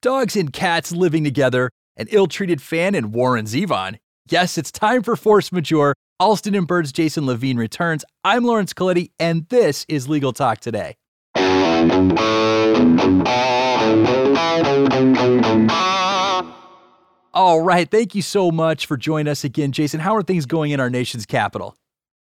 dogs and cats living together, an ill treated fan, and Warren Zevon. Yes, it's time for Force Majeure. Alston and Bird's Jason Levine returns. I'm Lawrence Colletti, and this is Legal Talk Today. All right. Thank you so much for joining us again, Jason. How are things going in our nation's capital?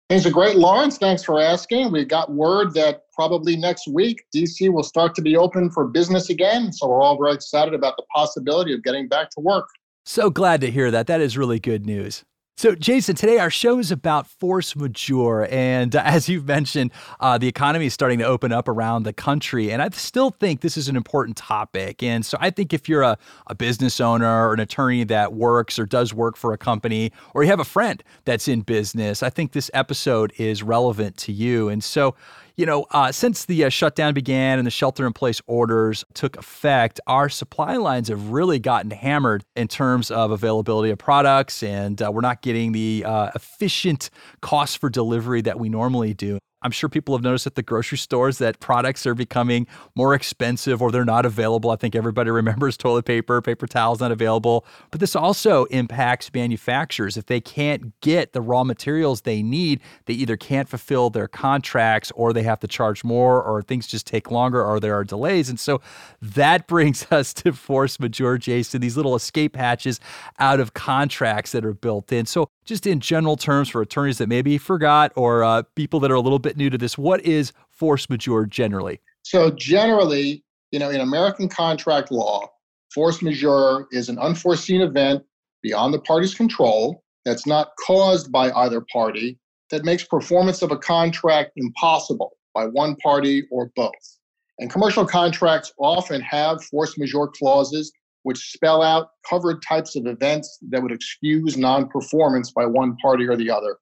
Things are great, Lawrence. Thanks for asking. We got word that probably next week, DC will start to be open for business again. So we're all very excited about the possibility of getting back to work. So glad to hear that. That is really good news. So, Jason, today our show is about force majeure. And as you've mentioned, uh, the economy is starting to open up around the country. And I still think this is an important topic. And so I think if you're a, a business owner or an attorney that works or does work for a company, or you have a friend that's in business, I think this episode is relevant to you. And so, you know, uh, since the uh, shutdown began and the shelter in place orders took effect, our supply lines have really gotten hammered in terms of availability of products, and uh, we're not getting the uh, efficient cost for delivery that we normally do. I'm sure people have noticed at the grocery stores that products are becoming more expensive or they're not available. I think everybody remembers toilet paper, paper towels not available. But this also impacts manufacturers. If they can't get the raw materials they need, they either can't fulfill their contracts or they have to charge more or things just take longer or there are delays. And so that brings us to force majeure, Jason, these little escape hatches out of contracts that are built in. So just in general terms for attorneys that maybe forgot or uh, people that are a little bit new to this, what is force majeure generally? So, generally, you know, in American contract law, force majeure is an unforeseen event beyond the party's control that's not caused by either party that makes performance of a contract impossible by one party or both. And commercial contracts often have force majeure clauses which spell out covered types of events that would excuse non performance by one party or the other.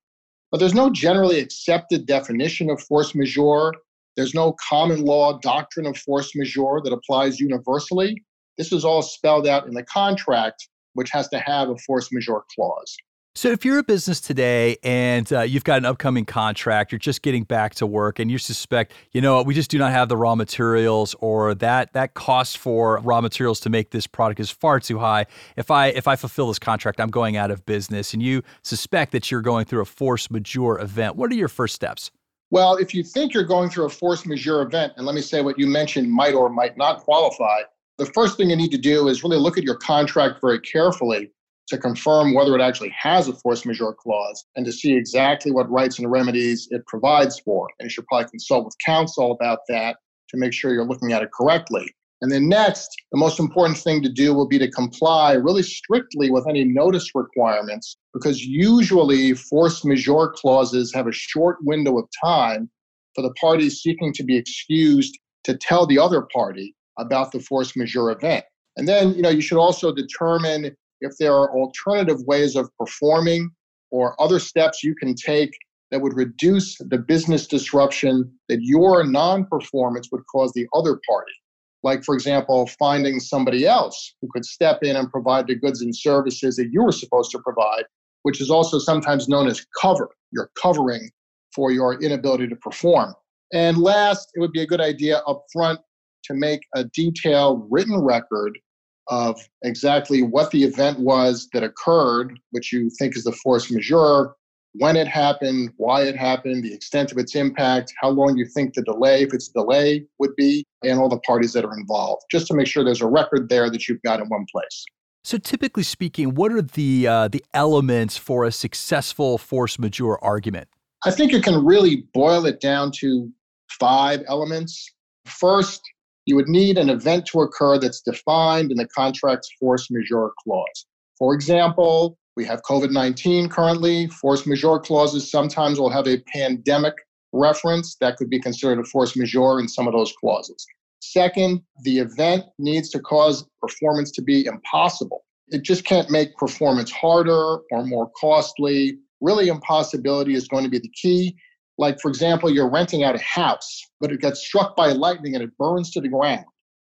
But there's no generally accepted definition of force majeure. There's no common law doctrine of force majeure that applies universally. This is all spelled out in the contract, which has to have a force majeure clause. So, if you're a business today and uh, you've got an upcoming contract, you're just getting back to work, and you suspect, you know, we just do not have the raw materials, or that that cost for raw materials to make this product is far too high. If I if I fulfill this contract, I'm going out of business, and you suspect that you're going through a force majeure event. What are your first steps? Well, if you think you're going through a force majeure event, and let me say what you mentioned might or might not qualify, the first thing you need to do is really look at your contract very carefully to confirm whether it actually has a force majeure clause and to see exactly what rights and remedies it provides for. And you should probably consult with counsel about that to make sure you're looking at it correctly. And then next, the most important thing to do will be to comply really strictly with any notice requirements because usually force majeure clauses have a short window of time for the parties seeking to be excused to tell the other party about the force majeure event. And then, you know, you should also determine if there are alternative ways of performing or other steps you can take that would reduce the business disruption that your non performance would cause the other party. Like, for example, finding somebody else who could step in and provide the goods and services that you were supposed to provide, which is also sometimes known as cover. You're covering for your inability to perform. And last, it would be a good idea up front to make a detailed written record of exactly what the event was that occurred, which you think is the force majeure, when it happened, why it happened, the extent of its impact, how long you think the delay, if it's a delay, would be, and all the parties that are involved, just to make sure there's a record there that you've got in one place. So, typically speaking, what are the uh, the elements for a successful force majeure argument? I think you can really boil it down to five elements. First, you would need an event to occur that's defined in the contract's force majeure clause. For example, we have COVID 19 currently. Force majeure clauses sometimes will have a pandemic reference that could be considered a force majeure in some of those clauses. Second, the event needs to cause performance to be impossible. It just can't make performance harder or more costly. Really, impossibility is going to be the key. Like, for example, you're renting out a house, but it gets struck by lightning and it burns to the ground.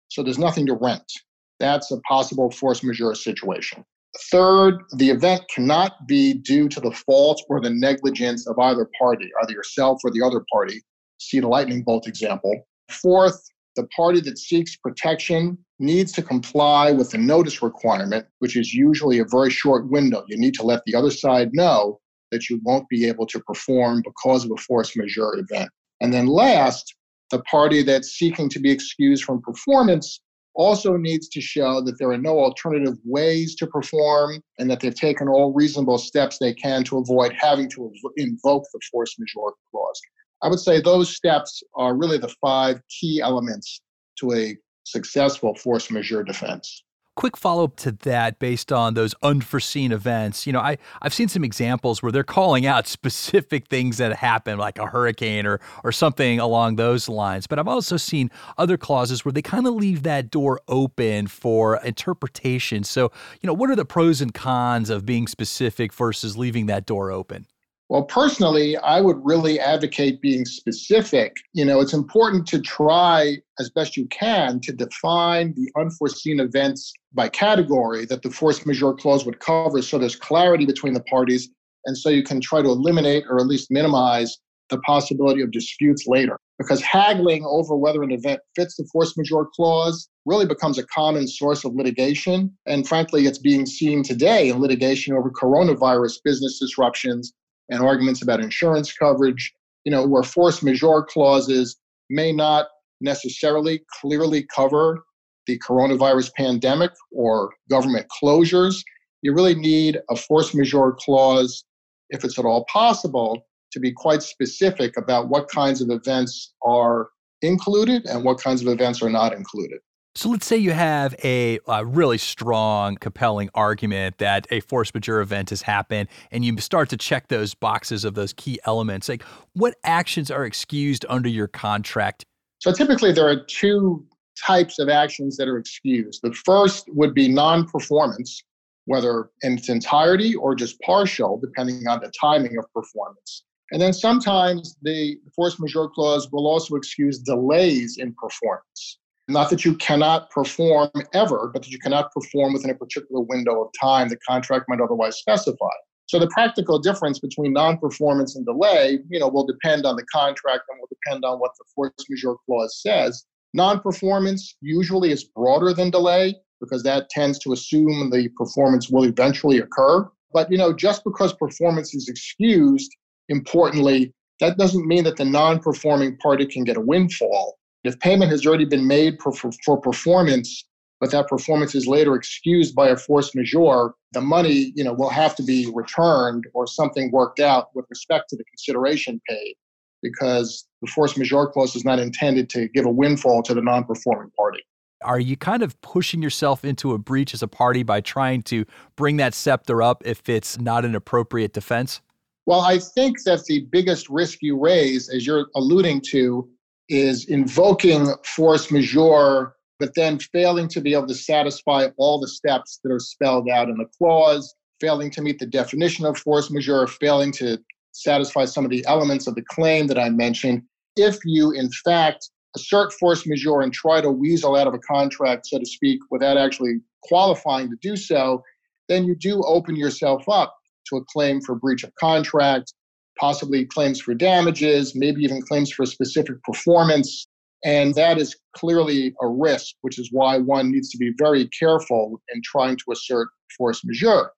So there's nothing to rent. That's a possible force majeure situation. Third, the event cannot be due to the fault or the negligence of either party, either yourself or the other party. See the lightning bolt example. Fourth, the party that seeks protection needs to comply with the notice requirement, which is usually a very short window. You need to let the other side know that you won't be able to perform because of a force majeure event. And then last, the party that's seeking to be excused from performance also needs to show that there are no alternative ways to perform and that they've taken all reasonable steps they can to avoid having to invoke the force majeure clause. I would say those steps are really the five key elements to a successful force majeure defense quick follow up to that based on those unforeseen events. You know, I, I've seen some examples where they're calling out specific things that happen, like a hurricane or, or something along those lines. But I've also seen other clauses where they kind of leave that door open for interpretation. So, you know, what are the pros and cons of being specific versus leaving that door open? Well, personally, I would really advocate being specific. You know, it's important to try as best you can to define the unforeseen events by category that the force majeure clause would cover so there's clarity between the parties and so you can try to eliminate or at least minimize the possibility of disputes later. Because haggling over whether an event fits the force majeure clause really becomes a common source of litigation. And frankly, it's being seen today in litigation over coronavirus business disruptions and arguments about insurance coverage, you know, where force majeure clauses may not necessarily clearly cover the coronavirus pandemic or government closures. You really need a force majeure clause, if it's at all possible, to be quite specific about what kinds of events are included and what kinds of events are not included. So let's say you have a, a, really strong, compelling argument that a force majeure event has happened, and you start to check those boxes of those key elements. Like, what actions are excused under your contract? So typically, there are two types of actions that are excused. The first would be non-performance, whether in its entirety or just partial, depending on the timing of performance. And then sometimes the force majeure clause will also excuse delays in performance. Not that you cannot perform ever, but that you cannot perform within a particular window of time the contract might otherwise specify. So the practical difference between non-performance and delay, you know, will depend on the contract and will depend on what the force majeure clause says. Non-performance usually is broader than delay because that tends to assume the performance will eventually occur. But you know, just because performance is excused, importantly, that doesn't mean that the non-performing party can get a windfall. If payment has already been made for, for, for performance, but that performance is later excused by a force majeure, the money, you know, will have to be returned or something worked out with respect to the consideration paid because the force majeure clause is not intended to give a windfall to the non-performing party. Are you kind of pushing yourself into a breach as a party by trying to bring that scepter up if it's not an appropriate defense? Well, I think that the biggest risk you raise, as you're alluding to, is invoking force majeure, but then failing to be able to satisfy all the steps that are spelled out in the clause, failing to meet the definition of force majeure, failing to satisfy some of the elements of the claim that I mentioned. If you, in fact, assert force majeure and try to weasel out of a contract, so to speak, without actually qualifying to do so, then you do open yourself up to a claim for breach of contract, possibly claims for damages, maybe even claims for specific performance. And that is clearly a risk, which is why one needs to be very careful in trying to assert force majeure.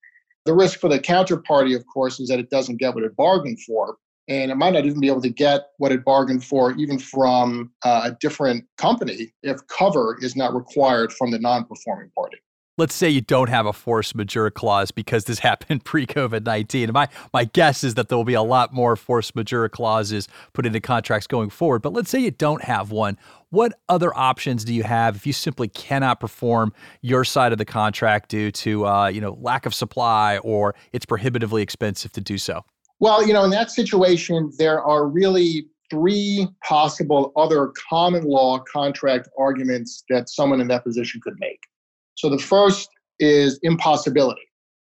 The risk for the counterparty, of course, is that it doesn't get what it bargained for. And it might not even be able to get what it bargained for, even from uh, a different company, if cover is not required from the non performing party let's say you don't have a force majeure clause because this happened pre-COVID nineteen. My my guess is that there will be a lot more force majeure clauses put into contracts going forward. But let's say you don't have one. What other options do you have if you simply cannot perform your side of the contract due to uh, you know lack of supply or it's prohibitively expensive to do so? Well, you know, in that situation, there are really three possible other common law contract arguments that someone in that position could make. So the first is impossibility.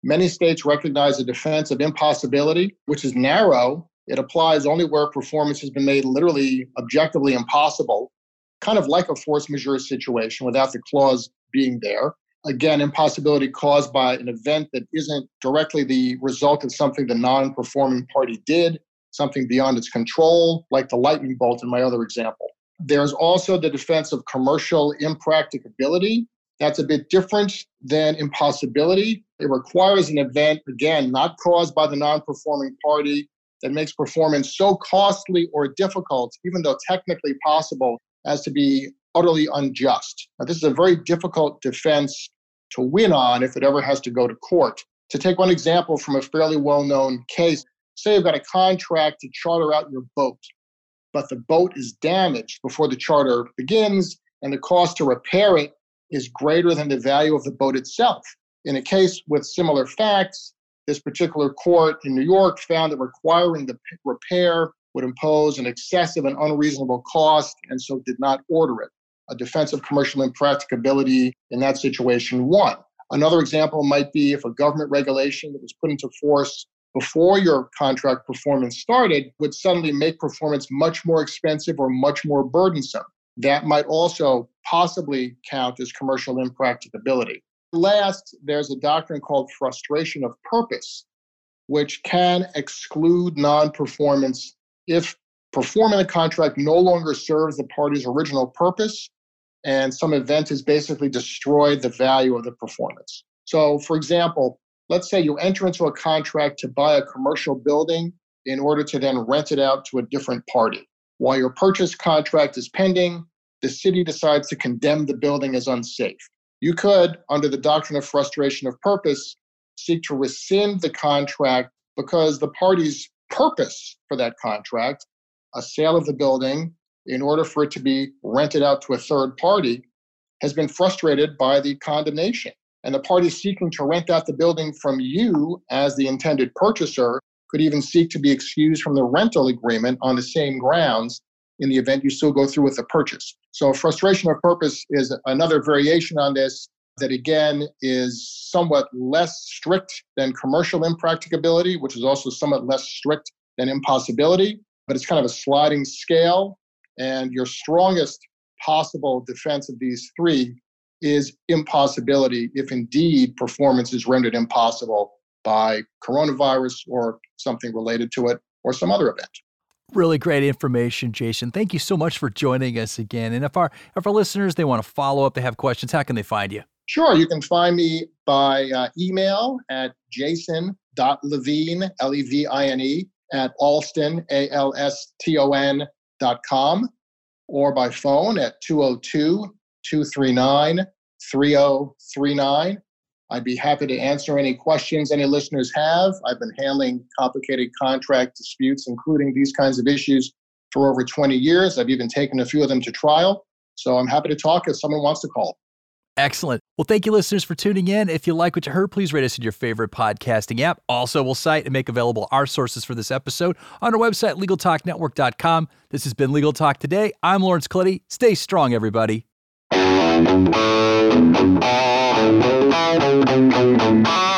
Many states recognize the defense of impossibility, which is narrow. It applies only where performance has been made literally objectively impossible, kind of like a force majeure situation without the clause being there. Again, impossibility caused by an event that isn't directly the result of something the non performing party did, something beyond its control, like the lightning bolt in my other example. There's also the defense of commercial impracticability. That's a bit different than impossibility. It requires an event, again, not caused by the non performing party, that makes performance so costly or difficult, even though technically possible, as to be utterly unjust. Now, this is a very difficult defense to win on if it ever has to go to court. To take one example from a fairly well known case, say you've got a contract to charter out your boat, but the boat is damaged before the charter begins, and the cost to repair it is greater than the value of the boat itself. In a case with similar facts, this particular court in New York found that requiring the repair would impose an excessive and unreasonable cost, and so did not order it. A defense of commercial impracticability in that situation won. Another example might be if a government regulation that was put into force before your contract performance started would suddenly make performance much more expensive or much more burdensome. That might also possibly count as commercial impracticability. Last, there's a doctrine called frustration of purpose, which can exclude non performance if performing the contract no longer serves the party's original purpose and some event has basically destroyed the value of the performance. So, for example, let's say you enter into a contract to buy a commercial building in order to then rent it out to a different party. While your purchase contract is pending, the city decides to condemn the building as unsafe. You could, under the doctrine of frustration of purpose, seek to rescind the contract because the party's purpose for that contract, a sale of the building in order for it to be rented out to a third party, has been frustrated by the condemnation. And the party seeking to rent out the building from you as the intended purchaser could even seek to be excused from the rental agreement on the same grounds in the event you still go through with the purchase. So, frustration of purpose is another variation on this that, again, is somewhat less strict than commercial impracticability, which is also somewhat less strict than impossibility, but it's kind of a sliding scale. And your strongest possible defense of these three is impossibility if indeed performance is rendered impossible by coronavirus or something related to it or some other event. Really great information, Jason. Thank you so much for joining us again. And if our if our listeners they want to follow up, they have questions, how can they find you? Sure, you can find me by uh, email at jason.levine, L-E-V-I-N-E, at alston, A-L-S-T-O-N dot com, or by phone at 202 239 3039. I'd be happy to answer any questions any listeners have. I've been handling complicated contract disputes, including these kinds of issues, for over 20 years. I've even taken a few of them to trial. So I'm happy to talk if someone wants to call. Excellent. Well, thank you, listeners, for tuning in. If you like what you heard, please rate us in your favorite podcasting app. Also, we'll cite and make available our sources for this episode on our website, LegalTalkNetwork.com. This has been Legal Talk Today. I'm Lawrence Colletti. Stay strong, everybody. Thank you.